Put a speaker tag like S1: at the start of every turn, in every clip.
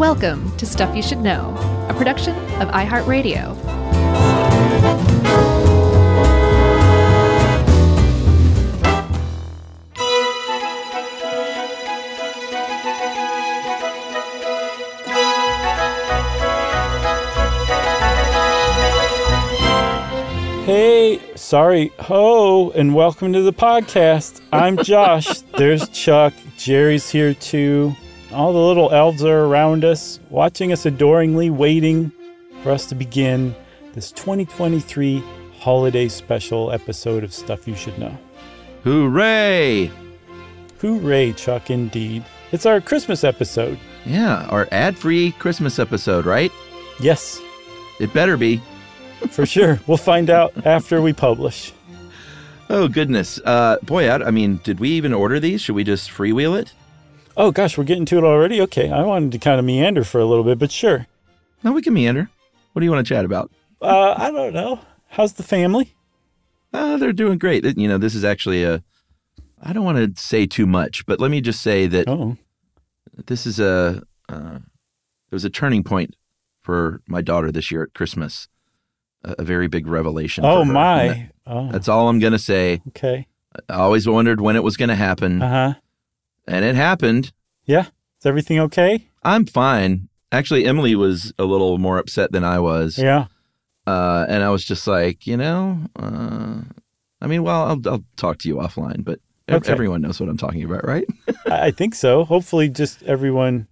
S1: Welcome to Stuff You Should Know, a production of iHeartRadio.
S2: Hey, sorry, ho, and welcome to the podcast. I'm Josh. There's Chuck. Jerry's here too. All the little elves are around us, watching us adoringly, waiting for us to begin this 2023 holiday special episode of Stuff You Should Know.
S3: Hooray!
S2: Hooray, Chuck, indeed. It's our Christmas episode.
S3: Yeah, our ad free Christmas episode, right?
S2: Yes,
S3: It better be.
S2: for sure. We'll find out after we publish.
S3: Oh, goodness. Uh, boy, I, I mean, did we even order these? Should we just freewheel it?
S2: Oh gosh, we're getting to it already? Okay, I wanted to kind of meander for a little bit, but sure.
S3: No, we can meander. What do you want to chat about?
S2: Uh, I don't know. How's the family?
S3: Uh, they're doing great. You know, this is actually a. I don't want to say too much, but let me just say that
S2: Oh,
S3: this is a. Uh, it was a turning point for my daughter this year at Christmas. A, a very big revelation.
S2: oh.
S3: And that-
S2: my. Oh,
S3: that's all I'm going to say.
S2: okay.
S3: I always wondered when it was going to happen,
S2: Uh huh.
S3: And it happened.
S2: Yeah. Is everything okay?
S3: I'm fine. Actually, Emily was a little more upset than I was.
S2: Yeah.
S3: Uh, and I was just like, you know, uh, I mean, well, I'll, I'll talk to you offline, but
S2: Okay.
S3: everyone knows what I'm talking about, right?
S2: I, I think so. Hopefully, just everyone.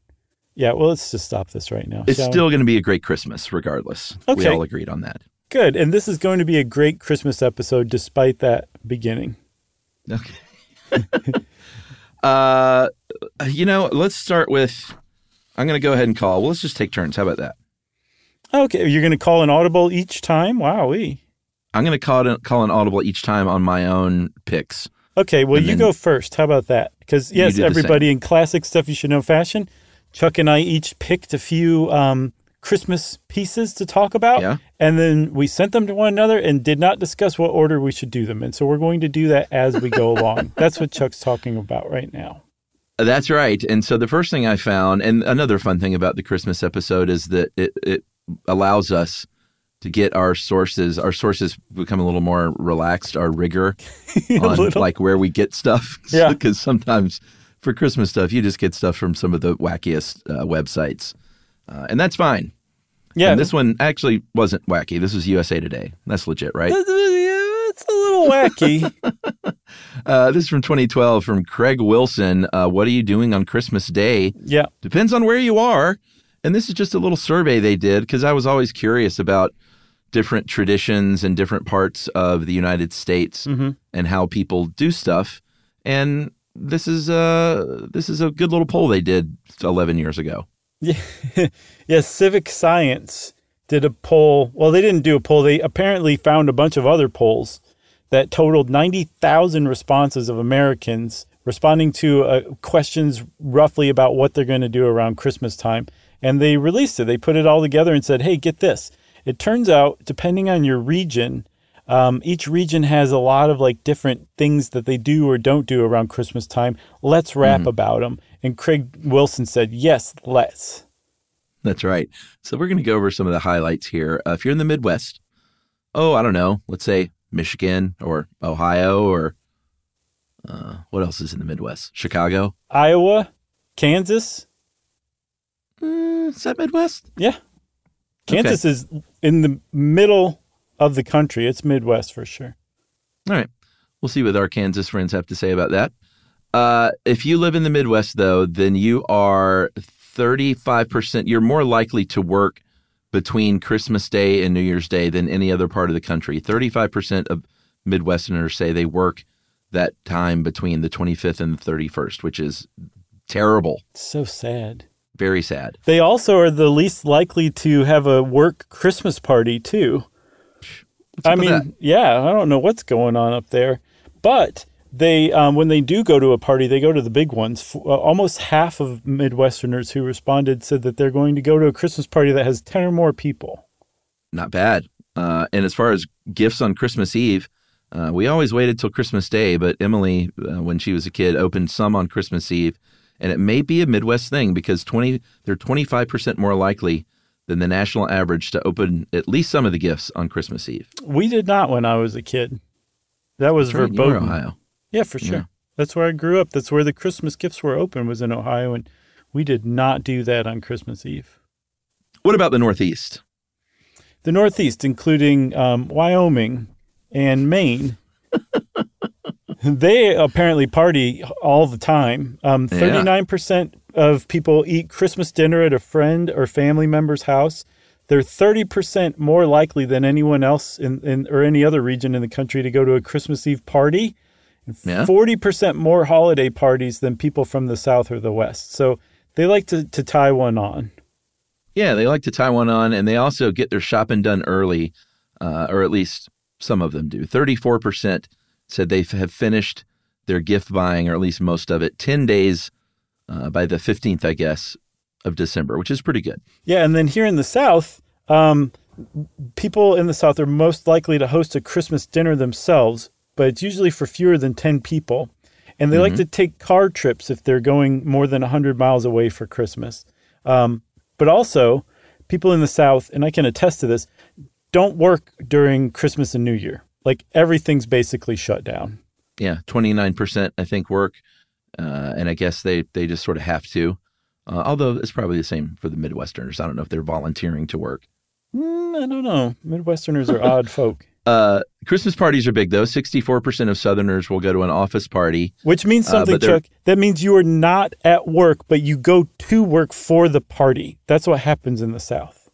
S2: Yeah. Well, let's just stop this right now.
S3: It's still going to be a great Christmas, regardless. We all agreed on that.
S2: good, and this is going to be a great Christmas episode, despite that beginning.
S3: Okay. uh, you know, let's start with. I'm going to go ahead and call. Well, let's just take turns. How about that?
S2: Okay, you're going to call an audible each time. Wowee.
S3: I'm going to call it, call an audible each time on my own picks.
S2: Okay, well,
S3: And
S2: you go first. How about that? Because yes, everybody in classic stuff you should know fashion. Chuck and I each picked a few um, Christmas pieces to talk about,
S3: Yeah.
S2: and then we sent them to one another and did not discuss what order we should do them in. So we're going to do that as we go along. That's what Chuck's talking about right now.
S3: That's right. And so the first thing I found, and another fun thing about the Christmas episode is that it, it allows us to get our sources. Our sources become a little more relaxed. Our rigor on
S2: little.
S3: like where we get stuff.
S2: Yeah.
S3: Because sometimes for Christmas stuff, you just get stuff from some of the wackiest uh, websites, uh, and that's fine.
S2: Yeah,
S3: And this one actually wasn't wacky. This was USA Today. That's legit, right?
S2: it's a little wacky.
S3: Uh, this is from 2012 from Craig Wilson. Uh, what are you doing on Christmas Day?
S2: yeah,
S3: Depends on where you are. And this is just a little survey they did because I was always curious about different traditions in different parts of the United States
S2: Mhm.
S3: and how people do stuff. And this is uh this is a good little poll they did 11 years ago.
S2: Yeah, yeah. Civic Science did a poll. Well, they didn't do a poll. They apparently found a bunch of other polls that totaled ninety thousand responses of Americans responding to uh, questions roughly about what they're going to do around Christmas time, and they released it. They put it all together and said, "Hey, get this." It turns out, depending on your region, um, each region has a lot of like different things that they do or don't do around Christmas time. Let's rap about them. And Craig Wilson said, "Yes, let's."
S3: That's right. So we're going to go over some of the highlights here. Uh, if you're in the Midwest, oh, I don't know, let's say Michigan or Ohio or uh, what else is in the Midwest? Chicago.
S2: Iowa, Kansas.
S3: Mm, is that Midwest?
S2: Yeah. Kansas is in the middle of the country. It's Midwest for sure.
S3: All right. We'll see what our Kansas friends have to say about that. Uh, if you live in the Midwest, though, then you are 35%, you're more likely to work between Christmas Day and New Year's Day than any other part of the country. 35% of Midwesterners say they work that time between the 25th and the 31st, which is terrible.
S2: So sad.
S3: Very sad.
S2: They also are the least likely to have a work Christmas party too. I mean,
S3: that?
S2: yeah, I don't know what's going on up there, but they um, when they do go to a party, they go to the big ones. F- uh, almost half of Midwesterners who responded said that they're going to go to a Christmas party that has ten or more people.
S3: Not bad. Uh, and as far as gifts on Christmas Eve, uh, we always waited till Christmas Day, but Emily, uh, when she was a kid, opened some on Christmas Eve. and it may be a Midwest thing because 20 they're 25% more likely than the national average to open at least some of the gifts on Christmas Eve.
S2: We did not when I was a kid. That was
S3: That's right,
S2: verboten.
S3: Ohio.
S2: Yeah, for sure.
S3: Yeah.
S2: That's where I grew up. That's where the Christmas gifts were open was in Ohio, and we did not do that on Christmas Eve.
S3: What about the Northeast?
S2: The Northeast, including um, Wyoming and Maine, they apparently party all the time. Um, 39% of people eat Christmas dinner at a friend or family member's house. They're 30% more likely than anyone else in, in or any other region in the country to go to a Christmas Eve party.
S3: Yeah.
S2: 40% more holiday parties than people from the South or the West. So they like to, to tie one on.
S3: Yeah, they like to tie one on, and they also get their shopping done early, uh, or at least some of them do. 34% said they have finished their gift buying, or at least most of it, 10 days uh, by the 15th, I guess, of December, which is pretty good.
S2: Yeah, and then here in the South, um, people in the South are most likely to host a Christmas dinner themselves, but it's usually for fewer than 10 people. And they like to take car trips if they're going more than 100 miles away for Christmas. Um, but also, people in the South, and I can attest to this, don't work during Christmas and New Year. Like everything's basically shut down.
S3: Yeah, 29%, I think, work. Uh, and I guess they, they just sort of have to. Uh, although it's probably the same for the Midwesterners. I don't know if they're volunteering to work.
S2: Mm, I don't know. Midwesterners are odd folk.
S3: Uh, Christmas parties are big, though. 64% of Southerners will go to an office party.
S2: Which means
S3: Uh,
S2: something,
S3: they're-
S2: Chuck. That means you are not at work, but you go to work for the party. That's what happens in the South.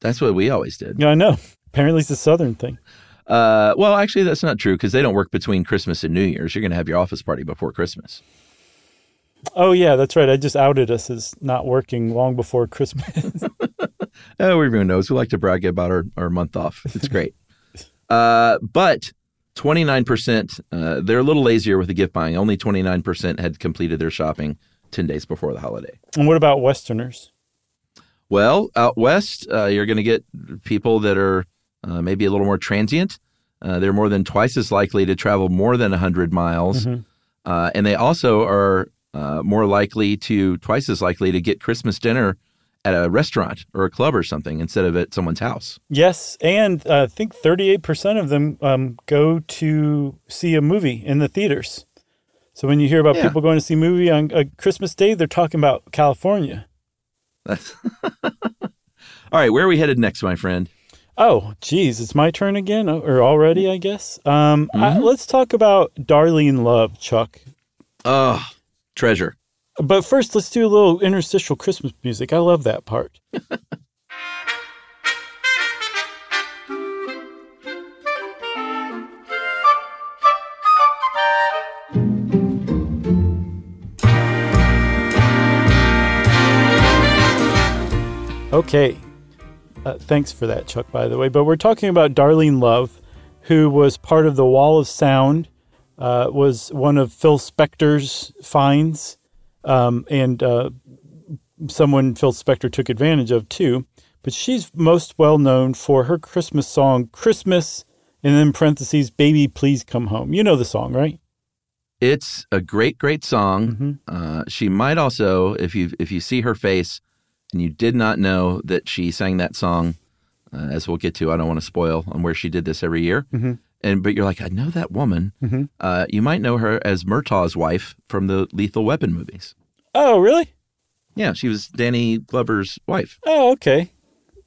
S3: That's what we always did.
S2: Yeah, I know. Apparently, it's a Southern thing.
S3: Uh, well, actually, that's not true because they don't work between Christmas and New Year's. You're going to have your office party before Christmas.
S2: Oh, yeah, that's right. I just outed us as not working long before Christmas.
S3: Oh, everyone knows. We like to brag about our, our month off. It's great. uh, but 29%, uh, they're a little lazier with the gift buying. Only 29% had completed their shopping 10 days before the holiday.
S2: and what about Westerners?
S3: Well, out west, uh, you're going to get people that are uh, maybe a little more transient. Uh, they're more than twice as likely to travel more than 100 miles. Uh, and they also are uh, more likely to, twice as likely to get Christmas dinner at a restaurant or a club or something instead of at someone's house.
S2: Yes, and uh, I think 38% of them um, go to see a movie in the theaters. So when you hear about
S3: Yeah.
S2: people going to see a movie on uh, Christmas Day, they're talking about California.
S3: That's All right, where are we headed next, my friend?
S2: Oh, geez, it's my turn again, uh, or already, I guess. Um,
S3: Mm-hmm.
S2: let's talk about Darlene Love, Chuck.
S3: Oh, treasure.
S2: But first, let's do a little interstitial Christmas music. I love that part. Okay. Uh, thanks for that, Chuck, by the way. But we're talking about Darlene Love, who was part of the Wall of Sound, uh, was one of Phil Spector's finds, um, and uh, someone Phil Spector took advantage of too. But she's most well known for her Christmas song, Christmas, and then parentheses, Baby Please Come Home. You know the song, right?
S3: It's a great, great song.
S2: Mm-hmm.
S3: Uh, she might also, if you if you see her face and you did not know that she sang that song, uh, as we'll get to, I don't want to spoil on where she did this every year.
S2: Mm-hmm.
S3: And but you're like, I know that woman. Uh, you might know her as Murtaugh's wife from the Lethal Weapon movies.
S2: Oh, really?
S3: Yeah, she was Danny Glover's wife.
S2: Oh, okay.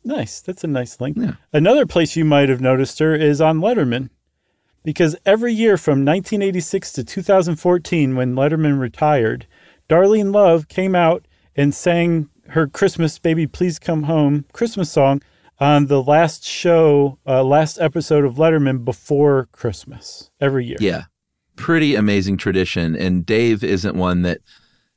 S2: Nice. That's a nice link.
S3: Yeah.
S2: Another place you might have noticed her is on Letterman. Because every year from 1986 to 2014, when Letterman retired, Darlene Love came out and sang her Christmas Baby Please Come Home Christmas song on the last show, uh, last episode of Letterman before Christmas every year.
S3: Yeah. Pretty amazing tradition. And Dave isn't one that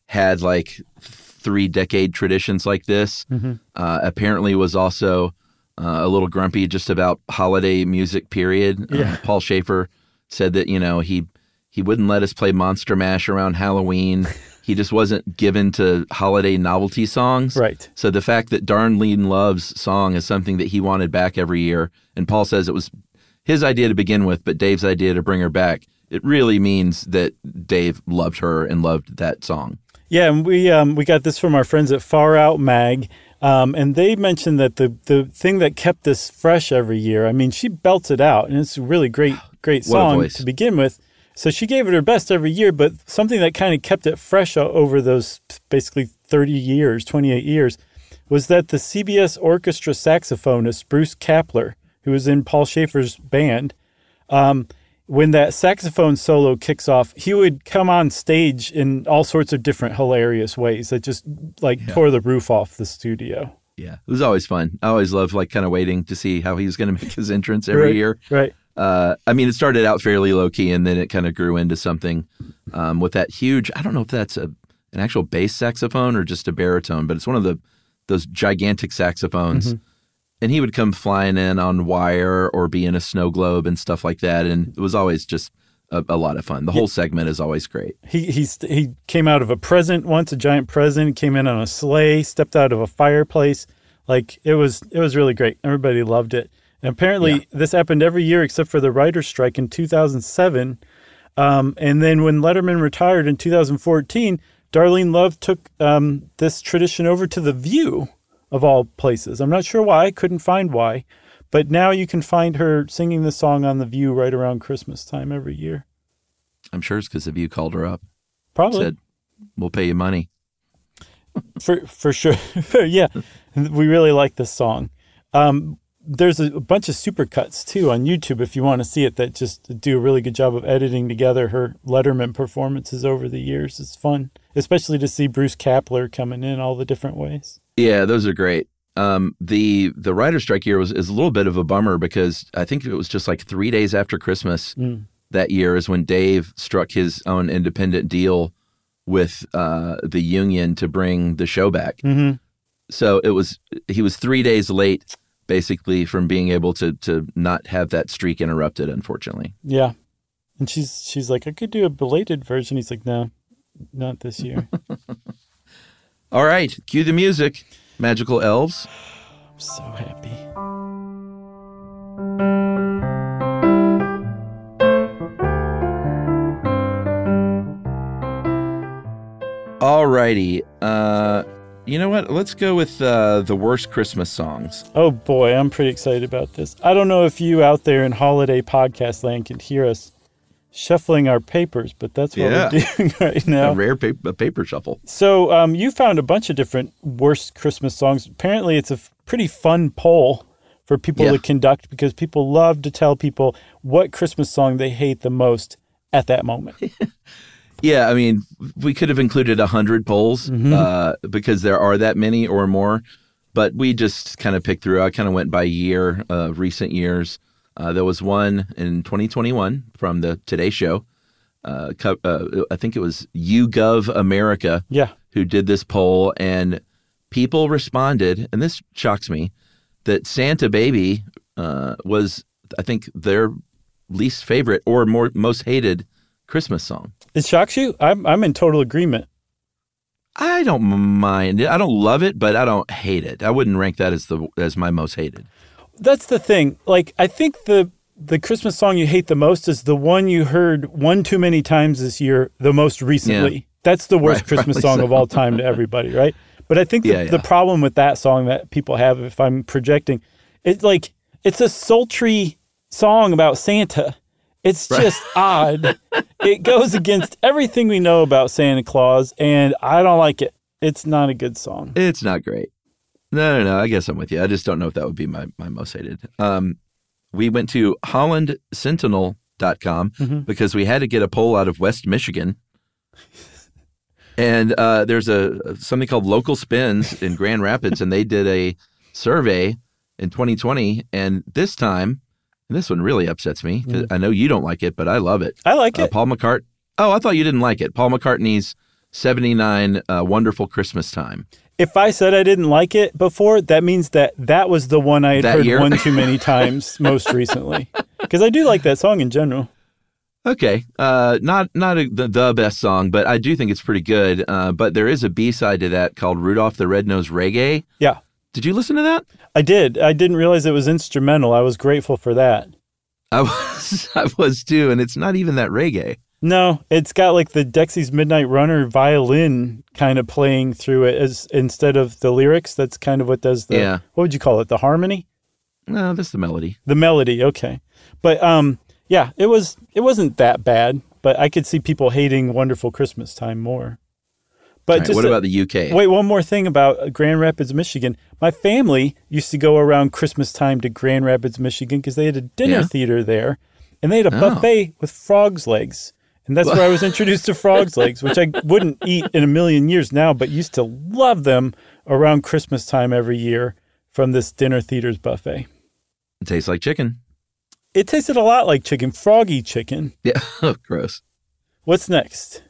S3: had like three decade traditions like this. Uh, apparently was also uh, a little grumpy just about holiday music period.
S2: Yeah.
S3: Uh, Paul Shaffer said that, you know, he he wouldn't let us play Monster Mash around Halloween. he just wasn't given to holiday novelty songs.
S2: Right.
S3: So the fact that Darlene Love's song is something that he wanted back every year, and Paul says it was his idea to begin with, but Dave's idea to bring her back, it really means that Dave loved her and loved that song.
S2: Yeah, and we um, we got this from our friends at Far Out Mag, um, and they mentioned that the the thing that kept this fresh every year. I mean, she belts it out, and it's a really great great song to begin with. So she gave it her best every year, but something that kind of kept it fresh over those basically thirty years, twenty eight years, was that the CBS orchestra saxophonist Bruce Kapler, who was in Paul Shaffer's band, um, when that saxophone solo kicks off, he would come on stage in all sorts of different hilarious ways that just like tore the roof off the studio.
S3: Yeah, it was always fun. I always loved like kind of waiting to see how he was going to make his entrance every
S2: Right,
S3: year.
S2: Right.
S3: Uh, I mean, it started out fairly low key, and then it kind of grew into something um, with that huge. I don't know if that's a an actual bass saxophone or just a baritone, but it's one of the those gigantic saxophones. And he would come flying in on wire or be in a snow globe and stuff like that, and it was always just a, a lot of fun. The whole segment is always great.
S2: He he st- he came out of a present once, a giant present. Came in on a sleigh, stepped out of a fireplace. Like it was it was really great. Everybody loved it. And apparently,
S3: Yeah.
S2: this happened every year except for the writer's strike in 2007. Um, and then when Letterman retired in 2014, Darlene Love took um, this tradition over to The View, of all places. I'm not sure why, I couldn't find why. But now you can find her singing the song on The View right around Christmas time every year.
S3: I'm sure it's because of you called her up,
S2: Probably.
S3: said, "We'll pay you money."
S2: for for sure yeah we really like this song um there's a bunch of supercuts too on youtube if you want to see it that just do a really good job of editing together her letterman performances over the years it's fun especially to see bruce kapler coming in all the different ways
S3: Yeah, those are great. Um, the the writer's strike year was is a little bit of a bummer because I think it was just like three days after Christmas that year is when Dave struck his own independent deal with uh, the union to bring the show back.
S2: Mhm.
S3: So it was he was three days late, basically, from being able to to not have that streak interrupted. Unfortunately,
S2: yeah and she's she's like i could do a belated version he's like no not this year
S3: all right, cue the music. Magical elves.
S2: i'm so happy
S3: Alrighty. Uh, you know what? Let's go with uh, the worst Christmas songs.
S2: Oh boy, I'm pretty excited about this. I don't know if you out there in holiday podcast land can hear us shuffling our papers, but that's what
S3: Yeah.
S2: we're doing right now.
S3: A rare paper, paper shuffle.
S2: So um, you found a bunch of different worst Christmas songs. Apparently, it's a f- pretty fun poll for people
S3: Yeah.
S2: to conduct because people love to tell people what Christmas song they hate the most at that moment.
S3: Yeah, I mean, we could have included a hundred polls uh, because there are that many or more, but we just kind of picked through. I kind of went by year, uh, recent years. Uh, there was one in 2021 from the Today Show. Uh, uh, I think it was YouGov America
S2: yeah.
S3: who did this poll, and people responded, and this shocks me, that Santa Baby uh, was, I think, their least favorite or more most hated Christmas song.
S2: It shocks you? I'm, I'm in total agreement.
S3: I don't mind it. I don't love it, but I don't hate it. I wouldn't rank that as the as my most hated.
S2: That's the thing. Like, I think the the Christmas song you hate the most is the one you heard one too many times this year, the most recently.
S3: Yeah.
S2: That's the worst
S3: Right,
S2: Christmas song
S3: so.
S2: of all time to everybody, right? But I think the,
S3: Yeah,
S2: the problem with that song that people have, if I'm projecting, it's like it's a sultry song about Santa. It's just odd. It goes against everything we know about Santa Claus, and I don't like it. It's not a good song.
S3: It's not great. No, no, no. I guess I'm with you. I just don't know if that would be my, my most hated. Um, we went to hollandsentinel.com
S2: Mm-hmm.
S3: because we had to get a poll out of West Michigan. And uh, there's a something called Local Spins in Grand Rapids, and they did a survey in 2020. And this time, and this one really upsets me 'cause I know you don't like it, but I love it.
S2: I like
S3: Uh,
S2: it.
S3: Paul McCart. Oh, I thought you didn't like it. Paul McCartney's 79 uh, Wonderful Christmas Time.
S2: If I said I didn't like it before, that means that that was the one I had
S3: That
S2: heard
S3: year?
S2: one too many times most recently. Because I do like that song in general.
S3: Okay, uh, not not a, the, the best song, but I do think it's pretty good. Uh, but there is a B side to that called Rudolph the Red-Nosed Reggae.
S2: Yeah,
S3: Did you listen to that?
S2: I did. I didn't realize it was instrumental. I was grateful for that.
S3: I was I was too, and it's not even that reggae.
S2: No, it's got like the Dexy's Midnight Runner violin kind of playing through it as instead of the lyrics. That's kind of what does the
S3: Yeah.
S2: what would you call it? The harmony?
S3: No, that's the melody.
S2: The melody, okay. But um yeah, it was it wasn't that bad, but I could see people hating Wonderful Christmas Time more. But
S3: right,
S2: just
S3: what
S2: a-
S3: about the UK?
S2: Wait, one more thing about uh, Grand Rapids, Michigan. My family used to go around Christmas time to Grand Rapids, Michigan because they had a dinner
S3: Yeah?
S2: theater there and they had a
S3: Oh.
S2: buffet with frog's legs. And that's where I was introduced to frog's legs, which I wouldn't eat in a million years now, but used to love them around Christmas time every year from this dinner theater's buffet.
S3: It tastes like chicken.
S2: It tasted a lot like chicken, froggy chicken.
S3: Yeah, oh, gross.
S2: What's next?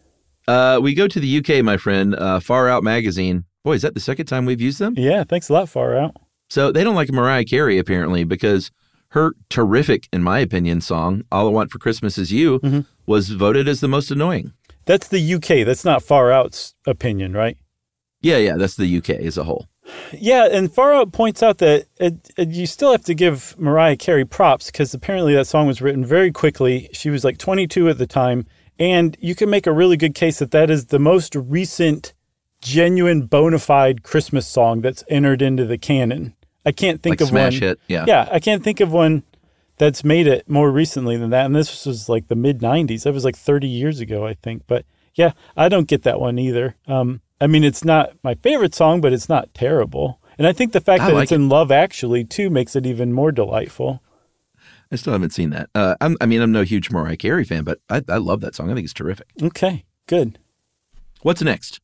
S3: Uh, we go to the UK, my friend. Uh, Far Out magazine. Boy, is that the second time we've used them?
S2: Yeah, thanks a lot, Far Out.
S3: So they don't like Mariah Carey apparently because her terrific, in my opinion, song "All I Want for Christmas Is You"
S2: Mm-hmm.
S3: was voted as the most annoying.
S2: That's the UK. That's not Far Out's opinion, right?
S3: Yeah, yeah, that's the UK as a whole.
S2: Yeah, and Far Out points out that it, it, you still have to give Mariah Carey props because apparently that song was written very quickly. She was like 22 at the time, and you can make a really good case that that is the most recent, genuine, bona fide Christmas song that's entered into the canon. I can't think
S3: Like
S2: of
S3: smash
S2: one.
S3: hit. Yeah.
S2: Yeah, I can't think of one that's made it more recently than that. And this was like the mid 90s. That was like 30 years ago, I think. But yeah, I don't get that one either. Um, I mean, it's not my favorite song, but it's not terrible. And I think the fact
S3: I
S2: that
S3: like
S2: it's in Love Actually too makes it even more delightful.
S3: I still haven't seen that. Uh, I'm, I mean, I'm no huge Mariah Carey fan, but I, I love that song. I think it's terrific.
S2: Okay, good.
S3: What's next?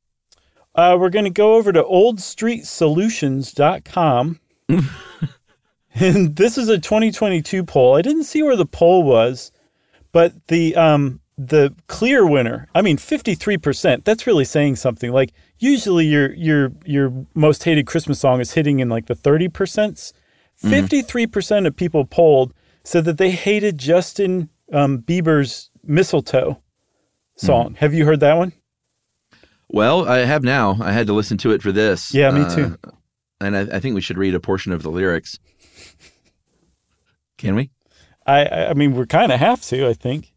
S2: Uh, we're going to go over to oldstreetsolutions.com. and this is a 2022 poll. I didn't see where the poll was, but the um the clear winner, I mean 53%. That's really saying something. Like usually your your your most hated Christmas song is hitting in like the 30%. 53% of people polled said that they hated Justin um, Bieber's Mistletoe song. Have you heard that one?
S3: Well, I have now. I had to listen to it for this.
S2: Yeah, me
S3: Uh,
S2: too.
S3: and I, I think we should read a portion of the lyrics. Can we?
S2: I I I mean we kind of have to, I think.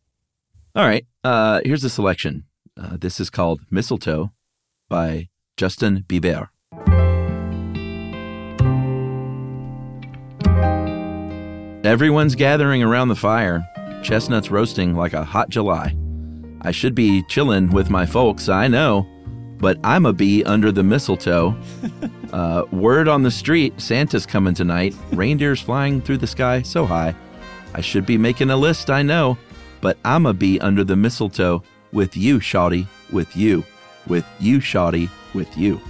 S3: All right. Uh, here's a selection. Uh, this is called Mistletoe by Justin Bieber. Everyone's gathering around the fire, chestnuts roasting like a hot July. I should be chillin' with my folks, I know, but I'm a bee under the mistletoe. uh, word on the street Santa's coming tonight, reindeers flying through the sky so high. I should be making a list, I know, but I'm a bee under the mistletoe with you, Shawty, with you, with you, Shawty, with you.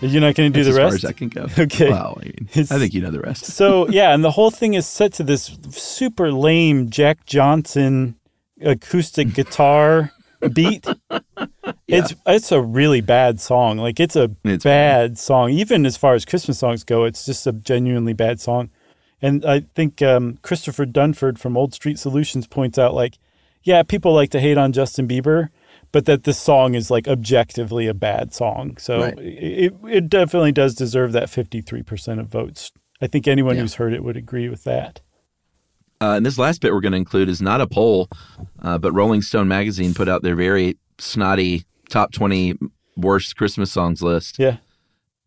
S2: You're not going to do
S3: That's
S2: the
S3: as
S2: rest?
S3: far as I can go.
S2: Okay.
S3: Well, I, mean, I think you know the rest.
S2: so yeah, and the whole thing is set to this super lame Jack Johnson acoustic guitar beat. It's it's a really bad song. Like it's a
S3: It's
S2: bad song. Even as far as Christmas songs go, it's just a genuinely bad song. And I think um, Christopher Dunford from Old Street Solutions points out like, yeah, people like to hate on Justin Bieber, but that this song is like objectively a bad song. So
S3: Right.
S2: it it definitely does deserve that fifty three percent of votes. I think anyone
S3: Yeah.
S2: who's heard it would agree with that.
S3: Uh, and this last bit we're going to include is not a poll, uh, but Rolling Stone magazine put out their very snotty top 20 worst Christmas songs list.
S2: Yeah.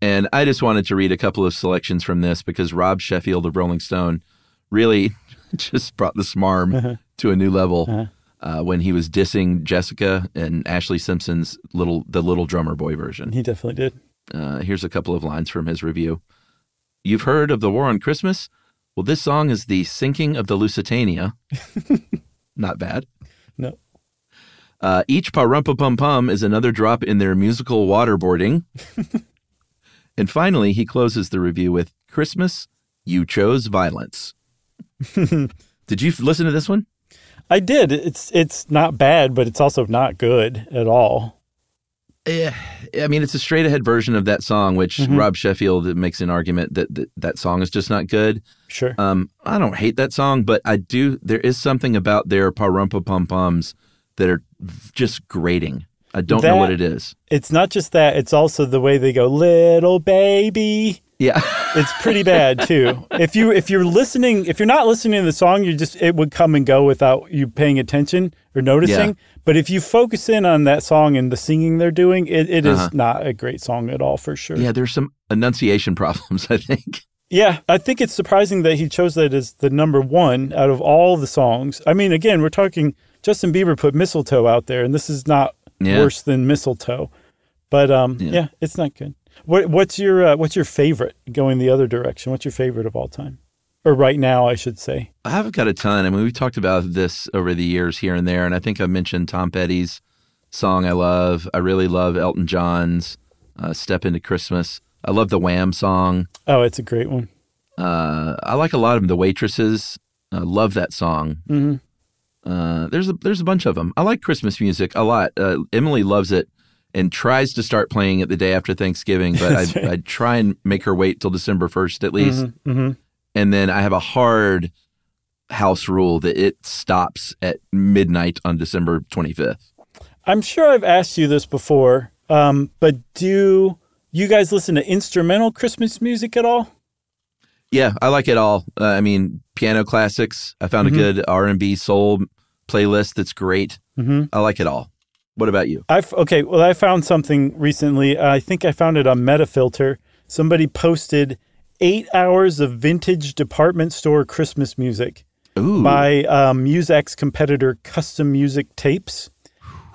S3: And I just wanted to read a couple of selections from this because Rob Sheffield of Rolling Stone really just brought the smarm to a new level uh, when he was dissing Jessica and Ashlee Simpson's little the little drummer boy version.
S2: He definitely did.
S3: Uh, here's a couple of lines from his review. You've heard of the War on Christmas? Well, this song is the sinking of the Lusitania. Not bad.
S2: No.
S3: Uh, each parumpa pum pum is another drop in their musical waterboarding. and finally, he closes the review with Christmas, you chose violence. Did you listen to this one?
S2: I did. It's it's not bad, but it's also not good at all.
S3: Yeah, I mean, it's a straight ahead version of that song, which
S2: Mm-hmm.
S3: Rob Sheffield makes an argument that, that that song is just not good.
S2: Sure.
S3: Um, I don't hate that song, but I do. There is something about their parumpa pum pums that are just grating. I don't know what it is.
S2: it's not just that, it's also the way they go, little baby.
S3: Yeah.
S2: It's pretty bad too. If you if you're listening, if you're not listening to the song, you just it would come and go without you paying attention or noticing.
S3: Yeah.
S2: But if you focus in on that song and the singing they're doing, it, it is
S3: Uh-huh.
S2: not a great song at all for sure.
S3: yeah, there's some enunciation problems, I think.
S2: Yeah, I think it's surprising that he chose that as the number one out of all the songs. I mean, again, we're talking Justin Bieber put mistletoe out there, and this is not
S3: Yeah.
S2: worse than mistletoe. But um,
S3: Yeah.
S2: yeah. it's not good. What, what's your uh, what's your favorite going the other direction? What's your favorite of all time, or right now, I should say?
S3: I haven't got a ton. I mean, we've talked about this over the years here and there, and I think I mentioned Tom Petty's song I love. I really love Elton John's uh, Step Into Christmas. I love the Wham song.
S2: Oh, it's a great one.
S3: Uh, I like a lot of the waitresses. I love that song.
S2: hmm
S3: Uh, there's a there's a bunch of them. I like Christmas music a lot. Uh, Emily loves it and tries to start playing it the day after Thanksgiving, but I,
S2: right.
S3: I try and make her wait till December first at least.
S2: hmm
S3: And then I have a hard house rule that it stops at midnight on December 25th.
S2: I'm sure I've asked you this before, um, but do you guys listen to instrumental Christmas music at all?
S3: Yeah, I like it all. Uh, I mean, piano classics. I found
S2: Mhm.
S3: a good R&B soul playlist that's great.
S2: Mm-hmm.
S3: I like it all. What about you?
S2: I've okay. Well, I found something recently. I think I found it on Metafilter. Somebody posted eight hours of vintage department store Christmas music
S3: Ooh.
S2: by um, Muzak competitor Custom Music Tapes,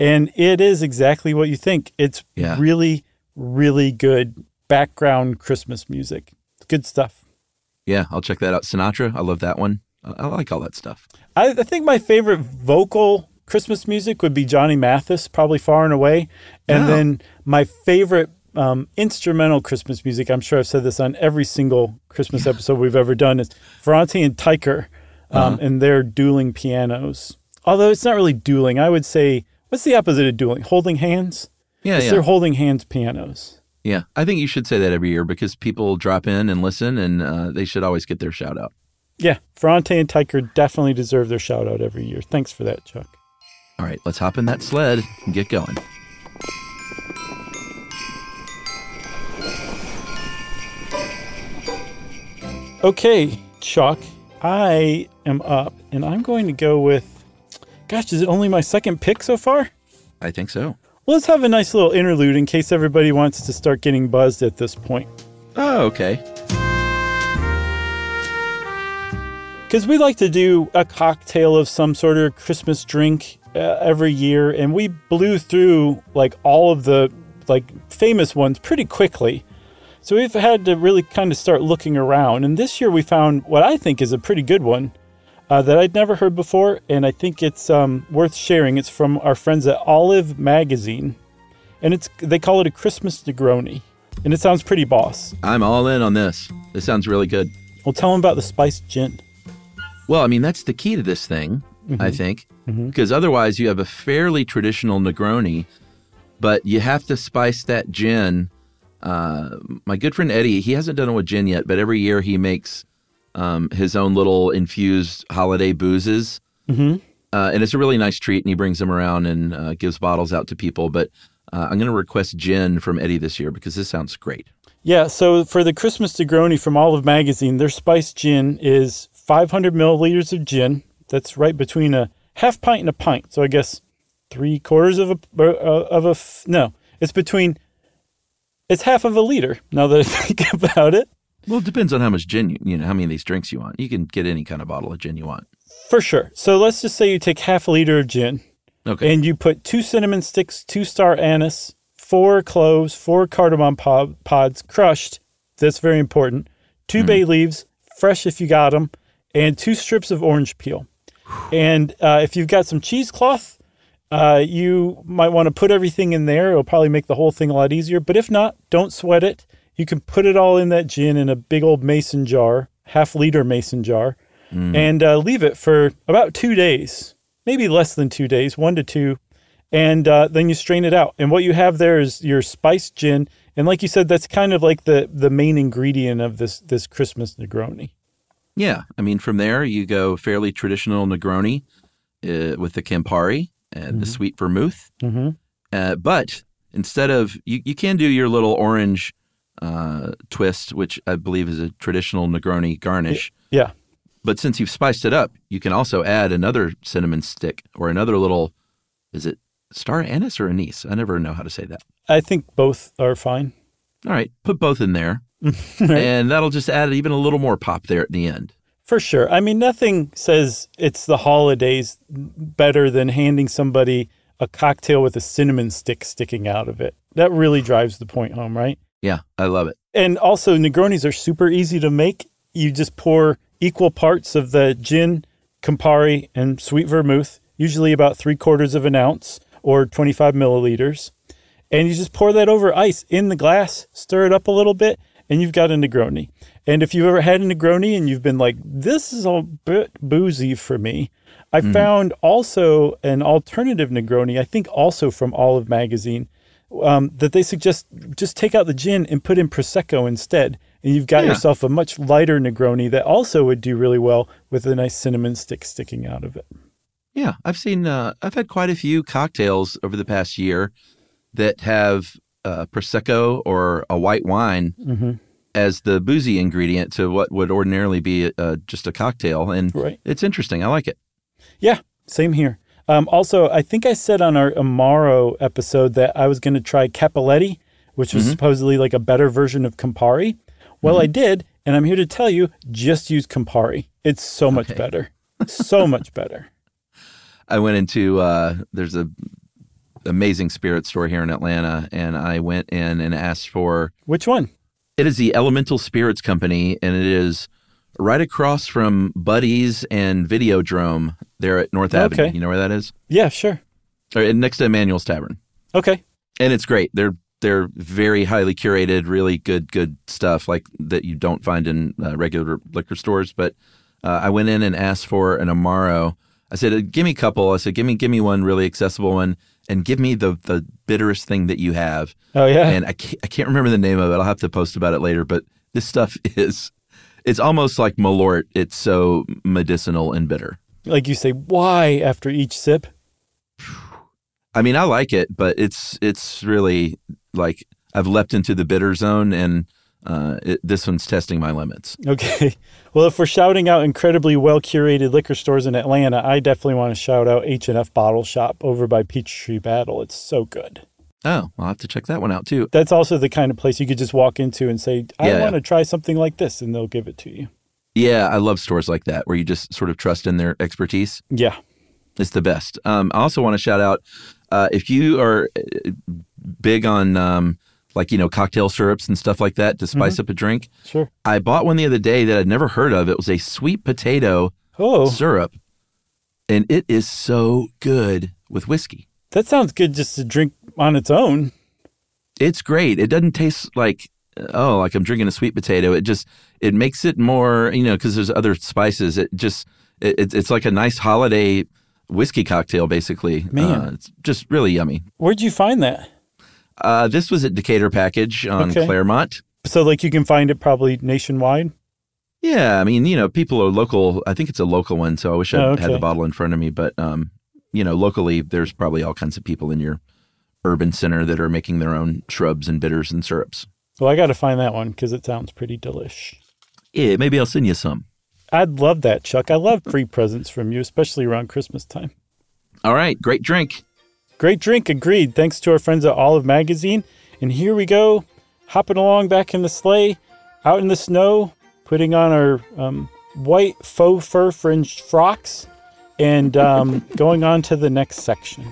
S2: and it is exactly what you think. It's
S3: Yeah.
S2: really, really good background Christmas music. It's good stuff.
S3: Yeah, I'll check that out. Sinatra, I love that one. I, I like all that stuff.
S2: I, I think my favorite vocal Christmas music would be Johnny Mathis, probably far and away. And
S3: Oh.
S2: then my favorite um, instrumental Christmas music, I'm sure I've said this on every single Christmas episode we've ever done, is Ferrante and Teicher um, and their dueling pianos. Although it's not really dueling. I would say, what's the opposite of dueling? Holding hands?
S3: Yeah,
S2: It's
S3: yeah.
S2: their holding hands pianos.
S3: Yeah, I think you should say that every year because people drop in and listen, and uh, they should always get their shout out.
S2: Yeah, Ferrante and Teicher definitely deserve their shout out every year. Thanks for that, Chuck.
S3: All right, let's hop in that sled and get going.
S2: Okay, Chuck, I am up and I'm going to go with. Gosh, is it only my second pick so far?
S3: I think so.
S2: Well, let's have a nice little interlude in case everybody wants to start getting buzzed at this point.
S3: Oh, okay.
S2: Because we like to do a cocktail of some sort of Christmas drink uh, every year, and we blew through like all of the like famous ones pretty quickly. So we've had to really kind of start looking around. And this year we found what I think is a pretty good one uh, that I'd never heard before, and I think it's um, worth sharing. It's from our friends at Olive Magazine, and it's they call it a Christmas Negroni, and it sounds pretty boss.
S3: I'm all in on this. This sounds really good.
S2: Well, tell them about the spiced gin.
S3: Well, I mean, that's the key to this thing, I think, because otherwise you have a fairly traditional Negroni, but you have to spice that gin. Uh, my good friend Eddie, he hasn't done it with gin yet, but every year he makes um, his own little infused holiday boozes.
S2: Mhm.
S3: Uh, and it's a really nice treat, and he brings them around and uh, gives bottles out to people. But uh, I'm going to request gin from Eddie this year because this sounds great.
S2: Yeah, so for the Christmas Negroni from Olive Magazine, their spiced gin is 500 milliliters of gin. That's right between a half pint and a pint. So I guess three quarters of a uh, of a no. It's between. It's half of a liter. Now that I think about it,
S3: Well, it depends on how much gin, you, you know, how many of these drinks you want. You can get any kind of bottle of gin you want.
S2: for sure. So let's just say you take half a liter of gin,
S3: Okay.
S2: and you put two cinnamon sticks, two star anise, four cloves, four cardamom pod, pods crushed. That's very important. 2 bay leaves, fresh if you got them, and two strips of orange peel. And uh, if you've got some cheesecloth, uh, you might want to put everything in there. It'll probably make the whole thing a lot easier. But if not, don't sweat it. You can put it all in that gin in a big old mason jar, half liter mason jar, and uh, leave it for about two days, maybe less than two days, one to two. And uh, then you strain it out. And what you have there is your spiced gin. And like you said, that's kind of like the, the main ingredient of this, this Christmas Negroni.
S3: Yeah, I mean, from there you go fairly traditional Negroni uh, with the Campari and the sweet vermouth.
S2: Mm-hmm.
S3: Uh, but instead of you, you can do your little orange uh, twist, which I believe is a traditional Negroni garnish.
S2: Yeah.
S3: But since you've spiced it up, you can also add another cinnamon stick or another little. Is it star anise or anise? I never know how to say that.
S2: I think both are fine.
S3: All right, put both in there, and that'll just add even a little more pop there at the end.
S2: For sure. I mean, nothing says it's the holidays better than handing somebody a cocktail with a cinnamon stick sticking out of it. That really drives the point home, right?
S3: Yeah, I love it.
S2: And also, Negronis are super easy to make. You just pour equal parts of the gin, Campari, and sweet vermouth, usually about three quarters of an ounce or 25 milliliters. And you just pour that over ice in the glass, stir it up a little bit, and you've got a Negroni. And if you've ever had a Negroni and you've been like, this is a bit boozy for me, I found also an alternative Negroni, I think also from Olive Magazine, um, that they suggest just take out the gin and put in Prosecco instead. And you've got
S3: Yeah.
S2: yourself a much lighter Negroni that also would do really well with a nice cinnamon stick sticking out of it.
S3: Yeah, I've seen. Uh, I've had quite a few cocktails over the past year that have uh, prosecco or a white wine
S2: Mm-hmm.
S3: as the boozy ingredient to what would ordinarily be uh, just a cocktail, and
S2: Right.
S3: it's interesting. I like it.
S2: Yeah, same here. Um, also, I think I said on our Amaro episode that I was going to try Cappelletti, which was supposedly like a better version of Campari. Well, I did, and I'm here to tell you just use Campari. It's so much
S3: Okay.
S2: better. So much better.
S3: I went into uh, there's a amazing spirit store here in Atlanta, and I went in and asked for
S2: Which one?
S3: it is the Elemental Spirits Company, and it is right across from Buddies and Videodrome there at North Avenue.
S2: Okay.
S3: You know where that is?
S2: Yeah, sure.
S3: Or next to Emmanuel's Tavern.
S2: Okay.
S3: and it's great. They're they're very highly curated, really good good stuff like that you don't find in uh, regular liquor stores. But uh, I went in and asked for an Amaro. I said, "Uh, "Give me a couple." I said, "Give me give me one really accessible one, and give me the the bitterest thing that you have."
S2: Oh, yeah.
S3: And I can't, I can't remember the name of it. I'll have to post about it later. But this stuff is it's almost like Malort. It's so medicinal and bitter.
S2: like you say, why after each sip?
S3: I mean, I like it, but it's it's really like I've leapt into the bitter zone, and uh, it, this one's testing my limits.
S2: Okay. Well, if we're shouting out incredibly well curated liquor stores in Atlanta, I definitely want to shout out H&F Bottle Shop over by Peachtree Battle. It's so good.
S3: Oh, I'll have to check that one out too.
S2: That's also the kind of place you could just walk into and say, I
S3: Yeah,
S2: want to try something like this, and they'll give it to you.
S3: Yeah, I love stores like that where you just sort of trust in their expertise.
S2: Yeah.
S3: It's the best. Um, I also want to shout out uh, if you are uh, big on um, like you know cocktail syrups and stuff like that to spice up a drink.
S2: Sure.
S3: I bought one the other day that I'd never heard of. It was a sweet potato
S2: Oh,
S3: syrup, and it is so good with whiskey.
S2: that sounds good just to drink on its own.
S3: It's great. It doesn't taste like oh, like I'm drinking a sweet potato. It just it makes it more you know because there's other spices. It just it, it's it's like a nice holiday whiskey cocktail basically.
S2: Man.
S3: uh, it's just really yummy.
S2: Where'd you find that?
S3: Uh, this was at Decatur Package on
S2: Okay.
S3: Claremont.
S2: So, like, you can find it probably nationwide.
S3: Yeah, I mean, you know, people are local. I think it's a local one, so I wish I
S2: Oh,
S3: had the bottle in front of me. But, um, you know, locally, there's probably all kinds of people in your urban center that are making their own shrubs and bitters and syrups.
S2: Well, I got to find that one because it sounds pretty delish.
S3: Yeah, maybe I'll send you some.
S2: I'd love that, Chuck. I love free presents from you, especially around Christmas time.
S3: All right, great drink.
S2: Great drink, agreed. Thanks to our friends at Olive Magazine. And here we go, hopping along back in the sleigh, out in the snow, putting on our um, white faux fur fringed frocks, and um, going on to the next section.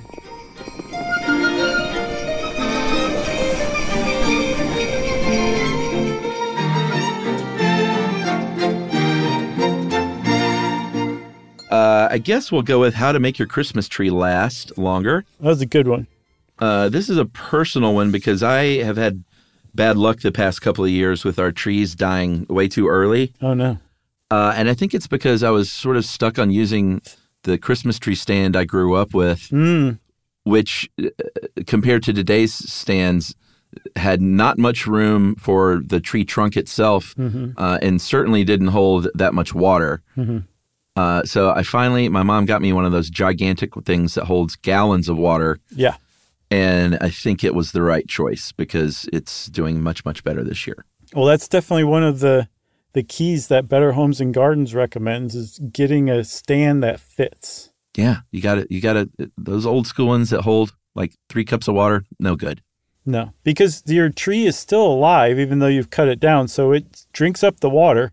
S3: Uh, I guess we'll go with how to make your Christmas tree last longer.
S2: That was a good one.
S3: Uh, this is a personal one because I have had bad luck the past couple of years with our trees dying way too early.
S2: Oh, no.
S3: Uh, and I think it's because I was sort of stuck on using the Christmas tree stand I grew up with,
S2: Mm,
S3: which uh, compared to today's stands had not much room for the tree trunk itself uh, and certainly didn't hold that much water. Uh, so I finally, my mom got me one of those gigantic things that holds gallons of water.
S2: yeah.
S3: And I think it was the right choice because it's doing much, much better this year.
S2: Well, that's definitely one of the the keys that Better Homes and Gardens recommends is getting a stand that fits.
S3: Yeah, you got it. You got it. Those old school ones that hold like three cups of water, no good.
S2: No, because your tree is still alive even though you've cut it down, so it drinks up the water.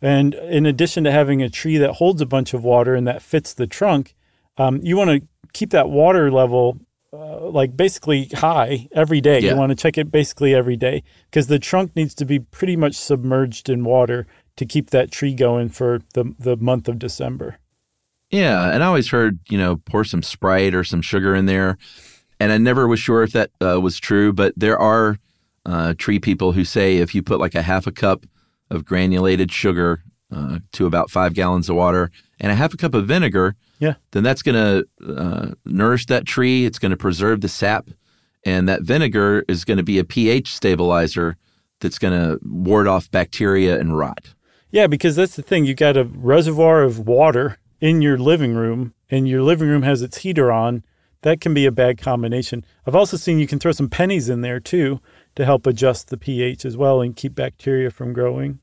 S2: And in addition to having a tree that holds a bunch of water and that fits the trunk, um, you want to keep that water level uh, like basically high every day.
S3: Yeah.
S2: You want to check it basically every day because the trunk needs to be pretty much submerged in water to keep that tree going for the the month of December.
S3: Yeah, and I always heard you know pour some Sprite or some sugar in there, and I never was sure if that uh, was true. But there are uh, tree people who say if you put like a half a cup of granulated sugar uh, to about five gallons of water and a half a cup of vinegar,
S2: Yeah.
S3: then that's going to uh, nourish that tree. It's going to preserve the sap, and that vinegar is going to be a pH stabilizer that's going to ward off bacteria and rot.
S2: Yeah, because that's the thing. You got a reservoir of water in your living room, and your living room has its heater on. That can be a bad combination. I've also seen you can throw some pennies in there too to help adjust the pH as well and keep bacteria from growing.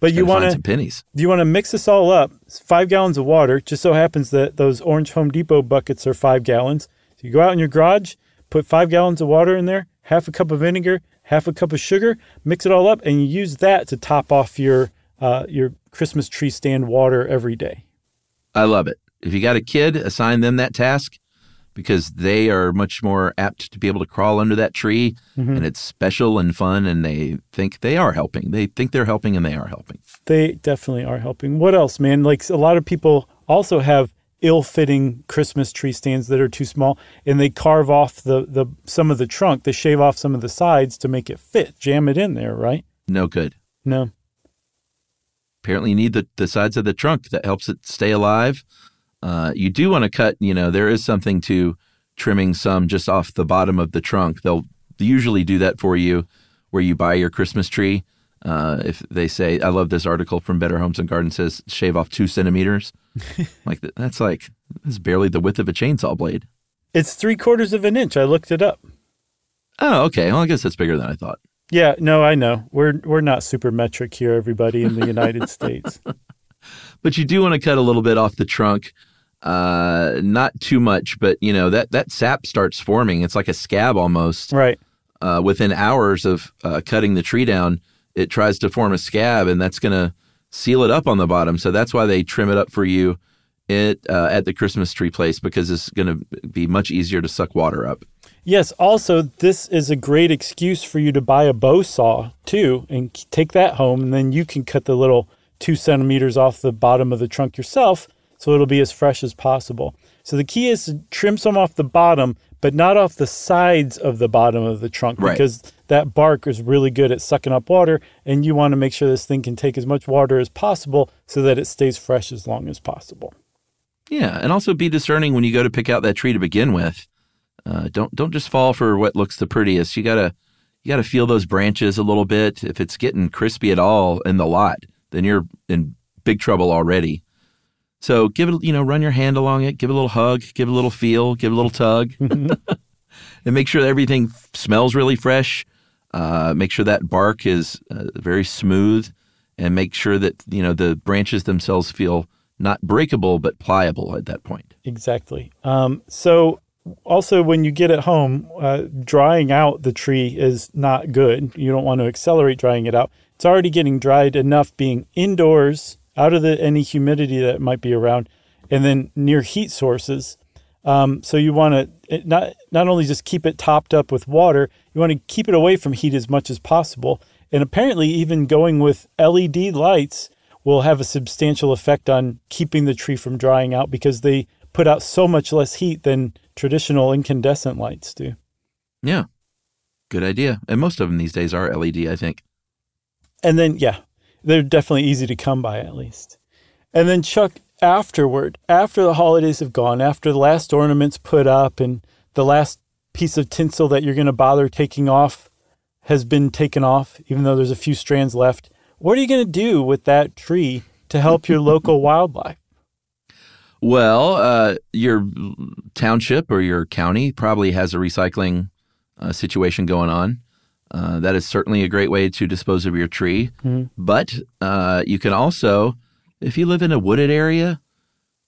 S2: But you want to
S3: pennies.
S2: you want to mix this all up. It's five gallons of water. Just so happens that those orange Home Depot buckets are five gallons. So you go out in your garage, put five gallons of water in there, half a cup of vinegar, half a cup of sugar, mix it all up, and you use that to top off your uh, your Christmas tree stand water every day.
S3: I love it. If you got a kid, assign them that task because they are much more apt to be able to crawl under that tree mm-hmm. and it's special and fun and they think they are helping. They think they're helping and they are helping.
S2: They definitely are helping. What else, man? Like a lot of people also have ill-fitting Christmas tree stands that are too small, and they carve off the the some of the trunk. They shave off some of the sides to make it fit, jam it in there, right?
S3: No good.
S2: No.
S3: Apparently, you need the, the sides of the trunk that helps it stay alive. Uh, you do want to cut, you know, there is something to trimming some just off the bottom of the trunk. They'll usually do that for you where you buy your Christmas tree. Uh, if they say, I love this article from Better Homes and Gardens says shave off two centimeters. like that's like that's barely the width of a chainsaw blade.
S2: It's three quarters of an inch. I looked it up.
S3: Oh, okay. Well, I guess that's bigger than I thought.
S2: Yeah, no, I know. We're we're not super metric here, everybody in the United States.
S3: But you do want to cut a little bit off the trunk. Uh, not too much, but you know that that sap starts forming. It's like a scab almost.
S2: Right.
S3: uh, within hours of uh, cutting the tree down, it tries to form a scab, and that's going to seal it up on the bottom. So that's why they trim it up for you it uh, at the Christmas tree place because it's going to be much easier to suck water up.
S2: Yes, also this is a great excuse for you to buy a bow saw too and take that home and then you can cut the little two centimeters off the bottom of the trunk yourself so it'll be as fresh as possible. So the key is to trim some off the bottom, but not off the sides of the bottom of the trunk
S3: Right.
S2: because that bark is really good at sucking up water and you want to make sure this thing can take as much water as possible so that it stays fresh as long as possible.
S3: Yeah, and also be discerning when you go to pick out that tree to begin with. Uh, don't don't just fall for what looks the prettiest. You gotta you gotta feel those branches a little bit. If it's getting crispy at all in the lot, then you're in big trouble already. So give it, you know, run your hand along it, give it a little hug, give it a little feel, give it a little tug, and make sure that everything smells really fresh. Uh, make sure that bark is uh, very smooth, and make sure that you know the branches themselves feel not breakable but pliable at that point.
S2: Exactly. Um, so, also, when you get it home, uh, drying out the tree is not good. You don't want to accelerate drying it out. It's already getting dried enough being indoors, out of the any humidity that might be around, and then near heat sources. Um, so you want to not not only just keep it topped up with water, you want to keep it away from heat as much as possible. And apparently, even going with LED lights will have a substantial effect on keeping the tree from drying out because they put out so much less heat than traditional incandescent lights do.
S3: Yeah, good idea. And most of them these days are LED, I think.
S2: And then, yeah, they're definitely easy to come by at least. And then, Chuck, afterward, after the holidays have gone, after the last ornament's put up and the last piece of tinsel that you're going to bother taking off has been taken off, even though there's a few strands left, what are you going to do with that tree to help your local wildlife?
S3: Well, uh, your township or your county probably has a recycling uh, situation going on. Uh, that is certainly a great way to dispose of your tree. But uh, you can also, if you live in a wooded area,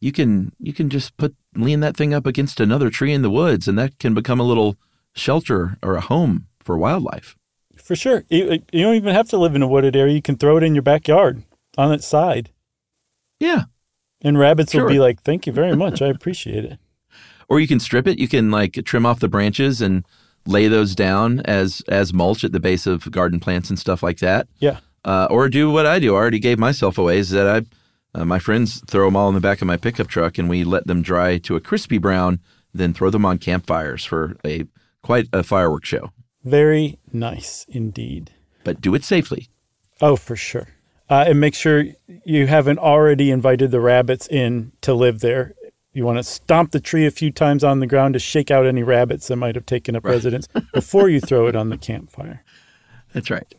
S3: you can you can just put lean that thing up against another tree in the woods, and that can become a little shelter or a home for wildlife.
S2: For sure. You, you don't even have to live in a wooded area. You can throw it in your backyard on its side.
S3: Yeah,
S2: And rabbits will be like, thank you very much. I appreciate it.
S3: or you can strip it. You can like trim off the branches and lay those down as as mulch at the base of garden plants and stuff like that.
S2: Yeah.
S3: Uh, or do what I do. I already gave myself away. Is that I, uh, my friends throw them all in the back of my pickup truck, and we let them dry to a crispy brown, then throw them on campfires for a quite a fireworks show.
S2: Very nice indeed.
S3: But do it safely.
S2: Oh, for sure. Uh, and make sure you haven't already invited the rabbits in to live there. You want to stomp the tree a few times on the ground to shake out any rabbits that might have taken up residence before you throw it on the campfire.
S3: That's right.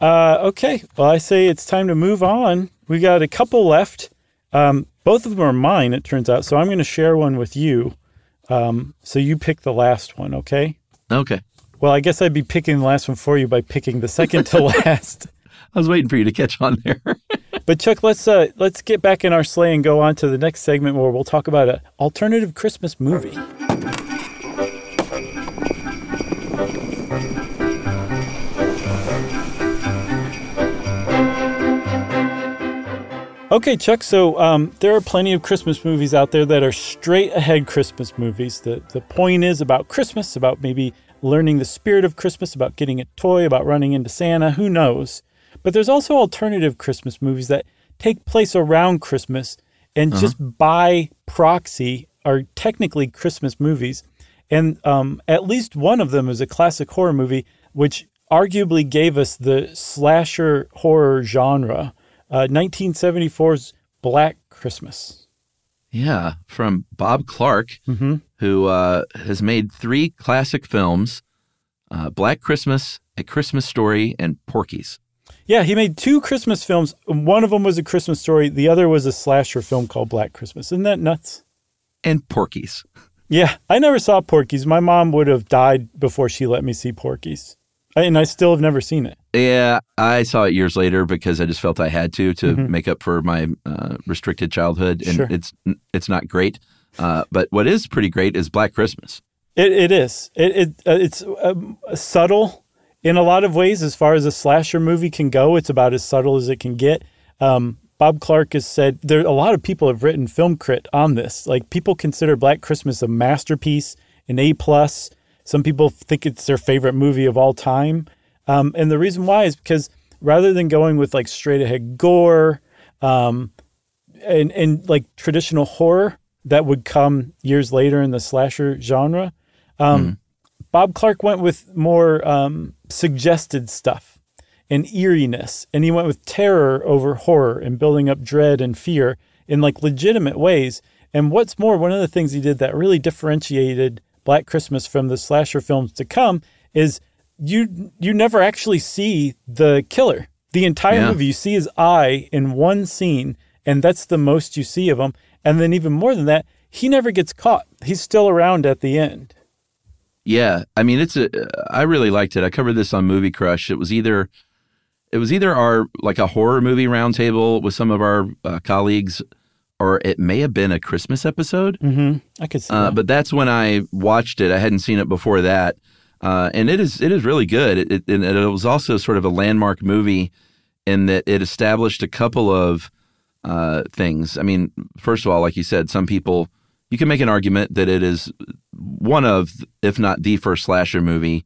S2: Uh, okay. Well, I say it's time to move on. We got a couple left. Um, both of them are mine, it turns out. So I'm going to share one with you. Um, so you pick the last one, okay?
S3: Okay.
S2: Well, I guess I'd be picking the last one for you by picking the second to last.
S3: I was waiting for you to catch on there.
S2: But Chuck, let's uh, let's get back in our sleigh and go on to the next segment where we'll talk about an alternative Christmas movie. Okay, Chuck. So um, there are plenty of Christmas movies out there that are straight ahead Christmas movies. The the point is about Christmas, about maybe learning the spirit of Christmas, about getting a toy, about running into Santa. Who knows? But there's also alternative Christmas movies that take place around Christmas and just by proxy are technically Christmas movies. And um, at least one of them is a classic horror movie, which arguably gave us the slasher horror genre. Uh, 1974's Black Christmas.
S3: yeah, from Bob Clark, who uh, has made three classic films: uh, Black Christmas, A Christmas Story, and Porky's.
S2: Yeah, he made two Christmas films. One of them was a Christmas story. The other was a slasher film called Black Christmas. Isn't that nuts?
S3: And Porky's.
S2: Yeah, I never saw Porky's. My mom would have died before she let me see Porky's. I- And I still have never seen it.
S3: Yeah, I saw it years later because I just felt I had to to make up for my uh, restricted childhood, and
S2: Sure.
S3: it's it's not great. Uh, but what is pretty great is Black Christmas.
S2: It, it is. It, it uh, it's um, subtle in a lot of ways as far as a slasher movie can go. It's about as subtle as it can get. Um, Bob Clark has said there. A lot of people have written film crit on this. Like people consider Black Christmas a masterpiece, an A plus. Some people think it's their favorite movie of all time. Um, and the reason why is because rather than going with like straight ahead gore, um, and and like traditional horror that would come years later in the slasher genre, um, Bob Clark went with more um, suggested stuff and eeriness, and he went with terror over horror and building up dread and fear in like legitimate ways. And what's more, one of the things he did that really differentiated Black Christmas from the slasher films to come is you you never actually see the killer. The entire
S3: Yeah.
S2: movie, you see his eye in one scene, and that's the most you see of him. And then even more than that, he never gets caught. He's still around at the end.
S3: Yeah, I mean it's a. I really liked it. I covered this on Movie Crush. It was either, it was either our like a horror movie roundtable with some of our uh, colleagues, or it may have been a Christmas episode.
S2: Mm-hmm. I could see
S3: Uh,
S2: that.
S3: but that's when I watched it. I hadn't seen it before that, uh, and it is it is really good. It, it, and it was also sort of a landmark movie in that it established a couple of uh, things. I mean, first of all, like you said, some people you can make an argument that it is one of, if not the first slasher movie.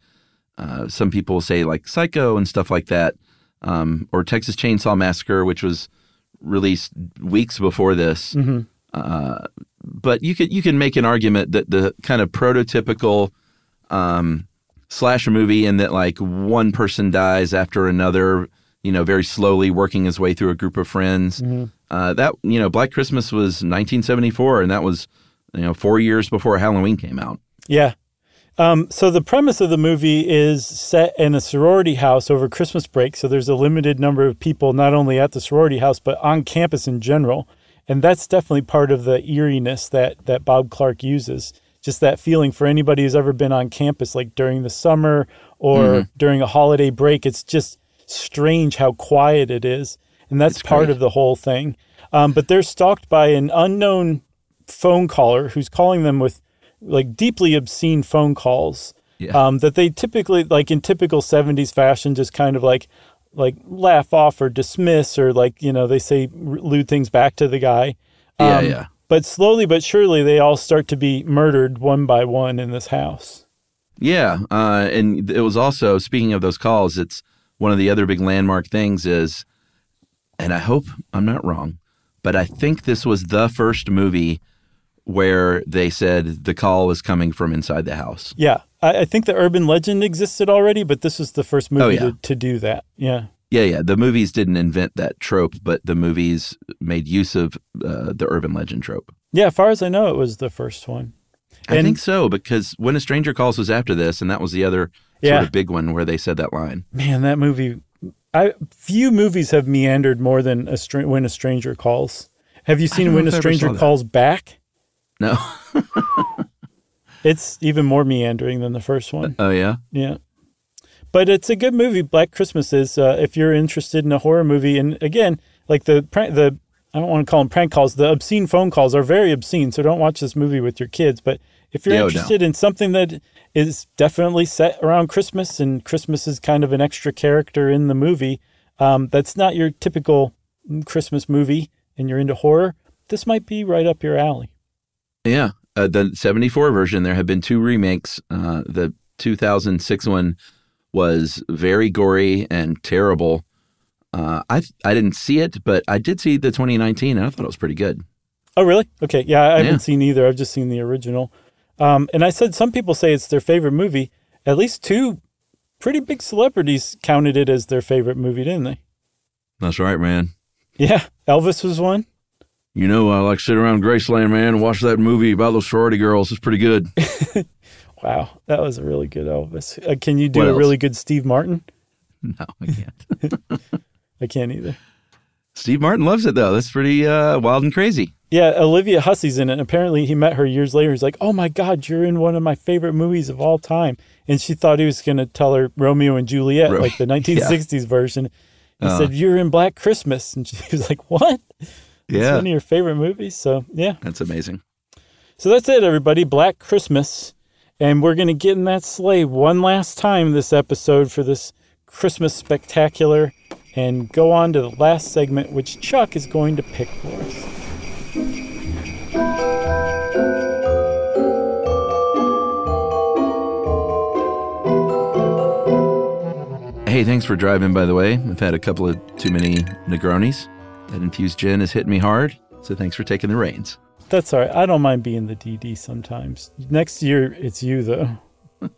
S3: Uh, some people say like Psycho and stuff like that, um, or Texas Chainsaw Massacre, which was released weeks before this Uh, but you could you can make an argument that the kind of prototypical um, slasher movie in that like one person dies after another, you know, very slowly working his way through a group of friends. Uh, that you know, Black Christmas was 1974, and that was you know four years before Halloween came out.
S2: Yeah. Um, so the premise of the movie is set in a sorority house over Christmas break. So there's a limited number of people, not only at the sorority house, but on campus in general. And that's definitely part of the eeriness that that Bob Clark uses. Just that feeling for anybody who's ever been on campus, like during the summer or
S3: Mm-hmm.
S2: during a holiday break. It's just strange how quiet it is, and that's
S3: It's
S2: part
S3: great.
S2: of the whole thing. Um, but they're stalked by an unknown phone caller who's calling them with like deeply obscene phone calls
S3: Yeah.
S2: um, that they typically like in typical 70s fashion just kind of like like laugh off or dismiss or like you know they say lewd things back to the guy
S3: Yeah,
S2: Um,
S3: yeah.
S2: but slowly but surely they all start to be murdered one by one in this house
S3: Yeah, uh, and it was also speaking of those calls. It's one of the other big landmark things is, and I hope I'm not wrong, but I think this was the first movie where they said the call was coming from inside the house.
S2: yeah I, I think the urban legend existed already but this was the first movie
S3: Oh, yeah.
S2: to, to do that yeah
S3: Yeah, yeah. The movies didn't invent that trope, but the movies made use of uh, the urban legend trope.
S2: yeah as far as i know it was the first one
S3: I think so because when a stranger calls was after this, and that was the other
S2: Yeah.
S3: sort of big one where they said that line.
S2: man that movie I few movies have meandered more than a when a stranger calls have you seen when a
S3: if I ever
S2: stranger calls back
S3: No.
S2: it's even more meandering than the first one
S3: oh yeah.
S2: Yeah. But it's a good movie. Black Christmas is. Uh, if you're interested in a horror movie, and again, like the prank, the I don't want to call them prank calls. The obscene phone calls are very obscene. So don't watch this movie with your kids. But if you're
S3: oh, no.
S2: interested in something that is definitely set around Christmas, and Christmas is kind of an extra character in the movie, um, that's not your typical Christmas movie, and you're into horror, this might be right up your alley.
S3: Yeah, uh, the '74 version. There have been two remakes. Uh, the 2006 one was very gory and terrible. Uh, I I didn't see it, but I did see the 2019, and I thought it was pretty good.
S2: Oh, really? Okay. Yeah, I haven't
S3: Yeah.
S2: seen either. I've just seen the original. Um, and I said some people say it's their favorite movie. At least two pretty big celebrities counted it as their favorite movie, didn't they?
S3: That's right, man.
S2: Yeah. Elvis was one.
S3: You know, I like sit around Graceland, man, and watch that movie about those sorority girls. It's pretty good.
S2: Wow. That was a really good Elvis. Uh, can you do
S3: What
S2: a
S3: else?
S2: really good Steve Martin?
S3: no, I can't.
S2: I can't either.
S3: Steve Martin loves it though. That's pretty uh, wild and crazy.
S2: Yeah, Olivia Hussey's in it. Apparently, he met her years later. He's like, "Oh my God, you're in one of my favorite movies of all time." And she thought he was going to tell her Romeo and Juliet,
S3: Ro-
S2: like the 1960s version. He
S3: Uh.
S2: said, "You're in Black Christmas," and she was like, "What?" It's
S3: Yeah,
S2: one of your favorite movies. So yeah,
S3: that's amazing.
S2: so that's it, everybody. Black Christmas, and we're going to get in that sleigh one last time this episode for this Christmas spectacular, and go on to the last segment, which Chuck is going to pick for us.
S3: Hey, thanks for driving, by the way. I've had a couple of too many Negronis. That infused gin is hitting me hard, so thanks for taking the reins.
S2: That's all right. I don't mind being the DD sometimes. Next year, it's you though.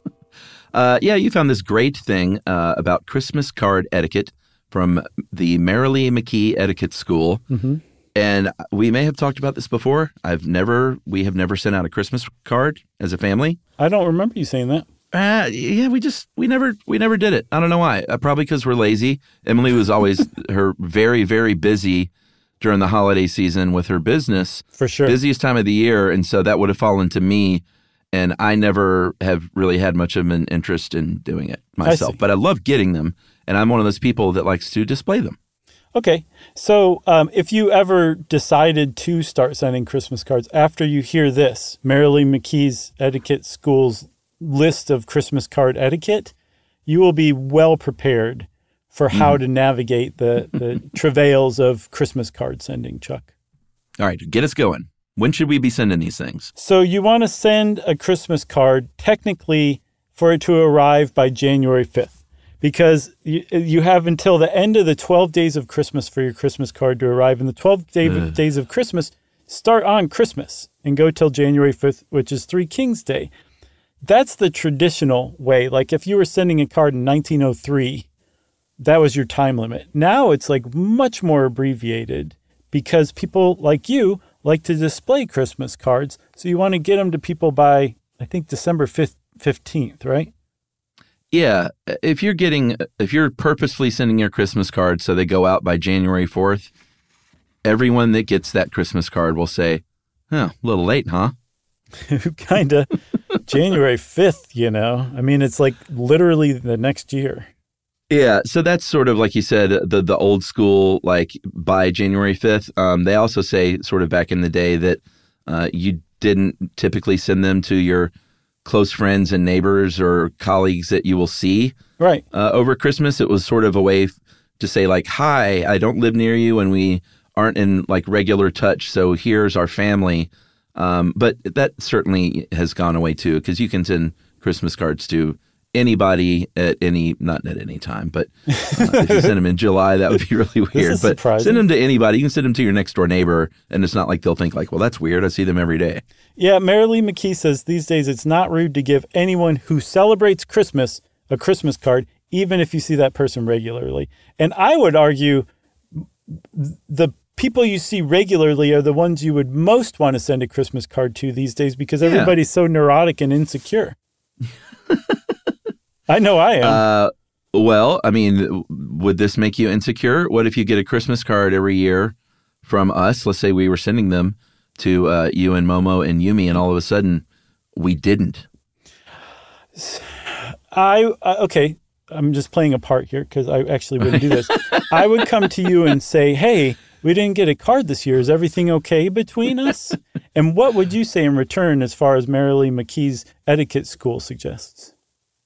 S3: Uh, yeah, you found this great thing uh, about Christmas card etiquette from the Maralee McKee Etiquette School.
S2: Mhm.
S3: And we may have talked about this before. I've never, we have never sent out a Christmas card as a family.
S2: I don't remember you saying that.
S3: Uh, yeah, we just we never we never did it. I don't know why. Uh, probably because we're lazy. Emily was always her very very busy during the holiday season with her business,
S2: For sure.
S3: busiest time of the year, and so that would have fallen to me. And I never have really had much of an interest in doing it myself.
S2: see.
S3: But I love getting them, and I'm one of those people that likes to display them.
S2: Okay. So um, if you ever decided to start sending Christmas cards after you hear this, Maralee McKee's Etiquette School's list of Christmas card etiquette, you will be well prepared for how hmm. to navigate the, the travails of Christmas card sending, Chuck.
S3: All right, get us going. When should we be sending these things?
S2: So you want to send a Christmas card technically for it to arrive by January 5th because you, you have until the end of the 12 days of Christmas for your Christmas card to arrive and the 12 day, days of Christmas start on Christmas and go till January 5th which is 3 Kings Day. That's the traditional way. Like if you were sending a card in 1903 that was your time limit. Now it's like much more abbreviated because people like you like to display Christmas cards. So you want to get them to people by, I think, December 5th, 15th, right?
S3: Yeah, if you're getting if you're purposefully sending your Christmas cards so they go out by January 4th everyone that gets that Christmas card will say, "Huh, a little late, huh?"
S2: kind of January 5th, you know. I mean, it's like literally the next year.
S3: Yeah, so that's sort of like you said, the the old school like by January fifth. Um, they also say sort of back in the day that uh, you didn't typically send them to your close friends and neighbors or colleagues that you will see
S2: Right.
S3: uh, over Christmas. It was sort of a way f- to say like, "Hi, I don't live near you, and we aren't in like regular touch. So here's our family." Um, but that certainly has gone away too, because you can send Christmas cards to anybody at any not at any time, but uh, if you send them in July, that would be really weird. but
S2: surprising.
S3: send them to anybody. You can send them to your next door neighbor, and it's not like they'll think like, "Well, that's weird. I see them every day."
S2: Yeah, Maralee McKee says these days it's not rude to give anyone who celebrates Christmas a Christmas card, even if you see that person regularly. And I would argue the people you see regularly are the ones you would most want to send a Christmas card to these days because everybody's so neurotic and insecure. I know I am.
S3: Uh, well, I mean, would this make you insecure? What if you get a Christmas card every year from us? Let's say we were sending them to uh, you and Momo and Yumi, and all of a sudden we didn't.
S2: I uh, okay. I'm just playing a part here because I actually wouldn't do this. I would come to you and say, "Hey, we didn't get a card this year. Is everything okay between us?" and what would you say in return, as far as Maralee McKee's etiquette school suggests?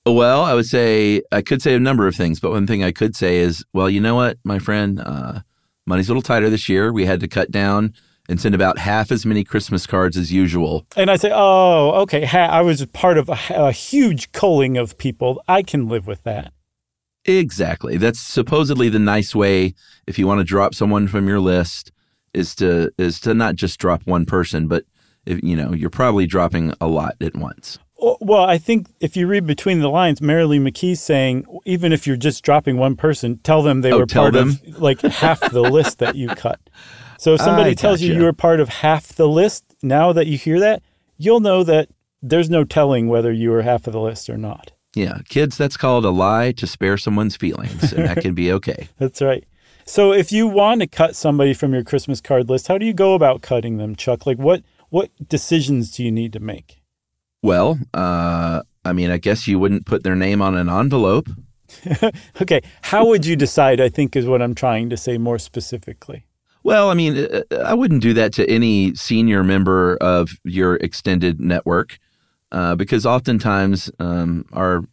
S3: Well, I would say I could say a number of things, but one thing I could say is, well, you know what, my friend, uh, money's a little tighter this year. We had to cut down and send about half as many Christmas cards as usual.
S2: And I say, "Oh, okay. Ha- I was part of a, a huge culling of people. I can live with that."
S3: Exactly. That's supposedly the nice way if you want to drop someone from your list is to is to not just drop one person, but if you know, you're probably dropping a lot at once.
S2: Well, I think if you read between the lines, Maralee McKee's saying even if you're just dropping one person, tell them they
S3: Oh,
S2: were part
S3: them?
S2: of like half the list that you cut. So if somebody
S3: I
S2: tells you you were part of half the list, now that you hear that, you'll know that there's no telling whether you were half of the list or not.
S3: Yeah, kids, that's called a lie to spare someone's feelings, and that can be okay.
S2: That's right. So if you want to cut somebody from your Christmas card list, how do you go about cutting them, Chuck? Like what what decisions do you need to make?
S3: Well, uh, I mean, I guess you wouldn't put their name on an envelope.
S2: Okay, how would you decide? I think is what I'm trying to say more specifically.
S3: Well, I mean, uh, I wouldn't do that to any senior member of your extended network uh, because oftentimes um, our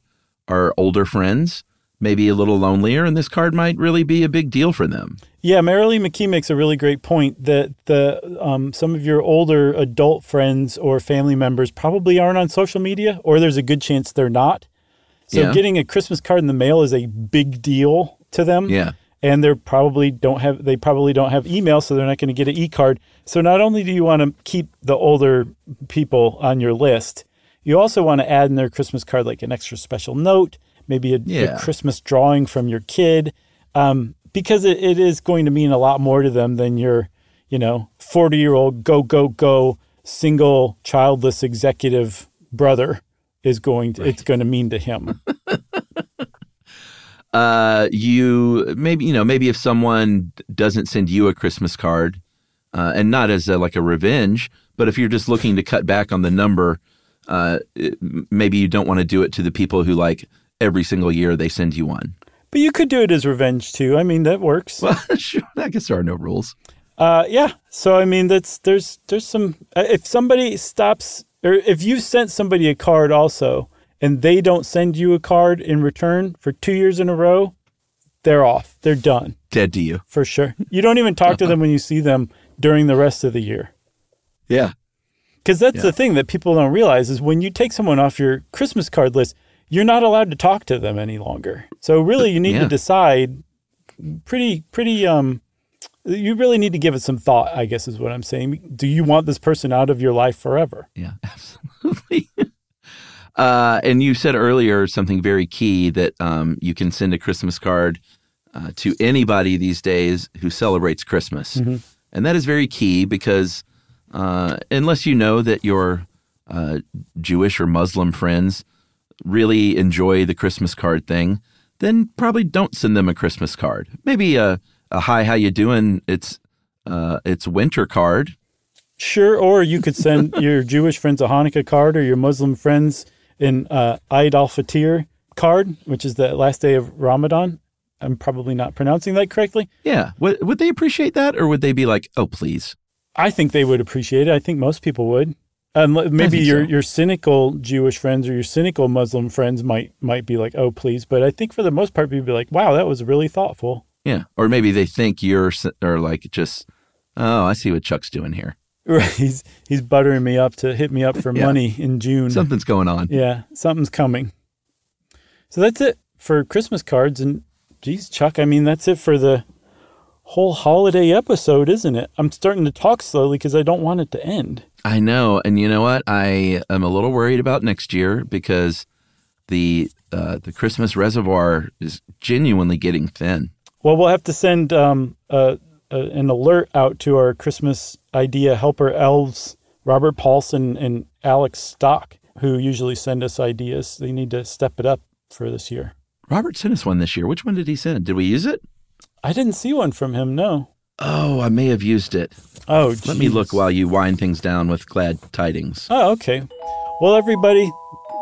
S3: our older friends may be a little lonelier, and this card might really be a big deal for them.
S2: Yeah, Maralee McKee makes a really great point that the um, some of your older adult friends or family members probably aren't on social media, or there's a good chance they're not. So
S3: Yeah.
S2: getting a Christmas card in the mail is a big deal to them.
S3: Yeah.
S2: and they're probably don't have they probably don't have email, so they're not going to get an e card. So not only do you want to keep the older people on your list, you also want to add in their Christmas card like an extra special note, maybe a, a Christmas drawing from your kid, um, because it, it is going to mean a lot more to them than your, you know, forty year old go go go single childless executive brother is going to it's going to mean to him.
S3: uh, you maybe you know maybe if someone doesn't send you a Christmas card, uh, and not as a, like a revenge, but if you're just looking to cut back on the number, uh, it- maybe you don't want to do it to the people who like every single year they send you one.
S2: but you could do it as revenge too. I mean that works.
S3: Well, sure, I guess there are no rules.
S2: Uh, yeah. So I mean, that's there's there's some. uh, If somebody stops, or if you sent somebody a card also, and they don't send you a card in return for two years in a row, they're off. They're done
S3: Dead to you.
S2: for sure. You don't even talk to them when you see them during the rest of the year.
S3: Yeah.
S2: Because that's the thing that people don't realize is when you take someone off your Christmas card list, you're not allowed to talk to them any longer. So really, you need
S3: Yeah.
S2: to decide pretty, pretty. Um, you really need to give it some thought. I guess is what I'm saying. Do you want this person out of your life forever?
S3: Yeah, absolutely. uh, and you said earlier something very key that um, you can send a Christmas card uh, to anybody these days who celebrates Christmas. And that is very key because uh, unless you know that your uh, Jewish or Muslim friends really enjoy the Christmas card thing, then probably don't send them a Christmas card. Maybe a, a hi, how you doing? It's uh, it's winter card.
S2: Sure, or you could send your Jewish friends a Hanukkah card or your Muslim friends an uh, Eid al-Fitr card, which is the last day of Ramadan. I'm probably not pronouncing that correctly.
S3: Yeah. Would, would they appreciate that or would they be like, oh, please?
S2: I think they would appreciate it. I think most people would. Um, maybe your
S3: so.
S2: your cynical Jewish friends or your cynical Muslim friends might might be like, "Oh, please," but I think for the most part, people be like, "Wow, that was really thoughtful."
S3: Yeah. Or maybe they think you're, or like just, oh, I see what Chuck's doing here.
S2: Right? He's he's buttering me up to hit me up for
S3: Yeah.
S2: money in June.
S3: Something's going on.
S2: Yeah, something's coming. So that's it for Christmas cards. And geez, Chuck, I mean, that's it for the whole holiday episode, isn't it? I'm starting to talk slowly because I don't want it to end.
S3: I know, and you know what? I am a little worried about next year because the uh, the Christmas reservoir is genuinely getting thin.
S2: Well, we'll have to send um, an alert out to our Christmas idea helper elves, Robert Paulson and Alex Stock, who usually send us ideas. They need to step it up for this year.
S3: Robert sent us one this year. Which one did he send? Did we use it?
S2: I didn't see one from him, no.
S3: Oh, I may have used it.
S2: Oh,
S3: Let me look while you wind things down with glad tidings.
S2: Oh, okay. Well, everybody,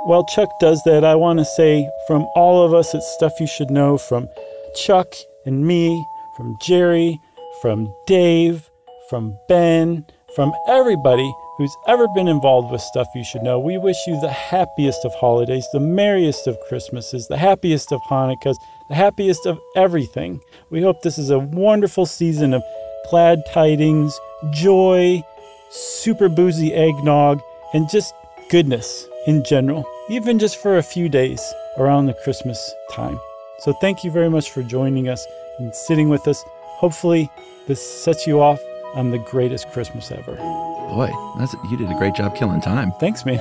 S2: while Chuck does that, I want to say from all of us, it's stuff you should know from Chuck and me, from Jerry, from Dave, from Ben, from everybody who's ever been involved with stuff you should know. We wish you the happiest of holidays, the merriest of Christmases, the happiest of Hanukkahs, the happiest of everything. We hope this is a wonderful season of glad tidings, joy, super boozy eggnog, and just goodness in general, even just for a few days around the Christmas time. So, thank you very much for joining us and sitting with us. Hopefully, this sets you off on the greatest Christmas ever.
S3: Boy, that's you did a great job killing time.
S2: Thanks, man.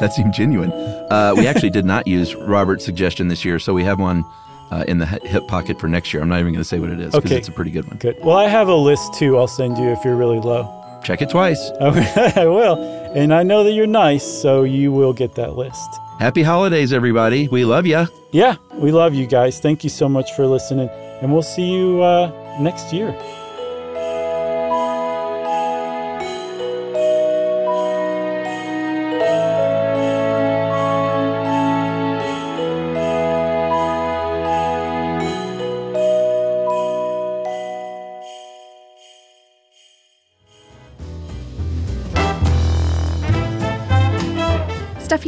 S3: That seemed genuine. Uh, we actually did not use Robert's suggestion this year, so we have one uh, in the hip pocket for next year. I'm not even going to say what it is because
S2: Okay.
S3: it's a pretty good one.
S2: Good. Well, I have a list too. I'll send you if you're really low.
S3: Check it twice.
S2: Okay, I will. And I know that you're nice, so you will get that list.
S3: Happy holidays, everybody. We love you.
S2: Yeah, we love you guys. Thank you so much for listening. And we'll see you uh, next year.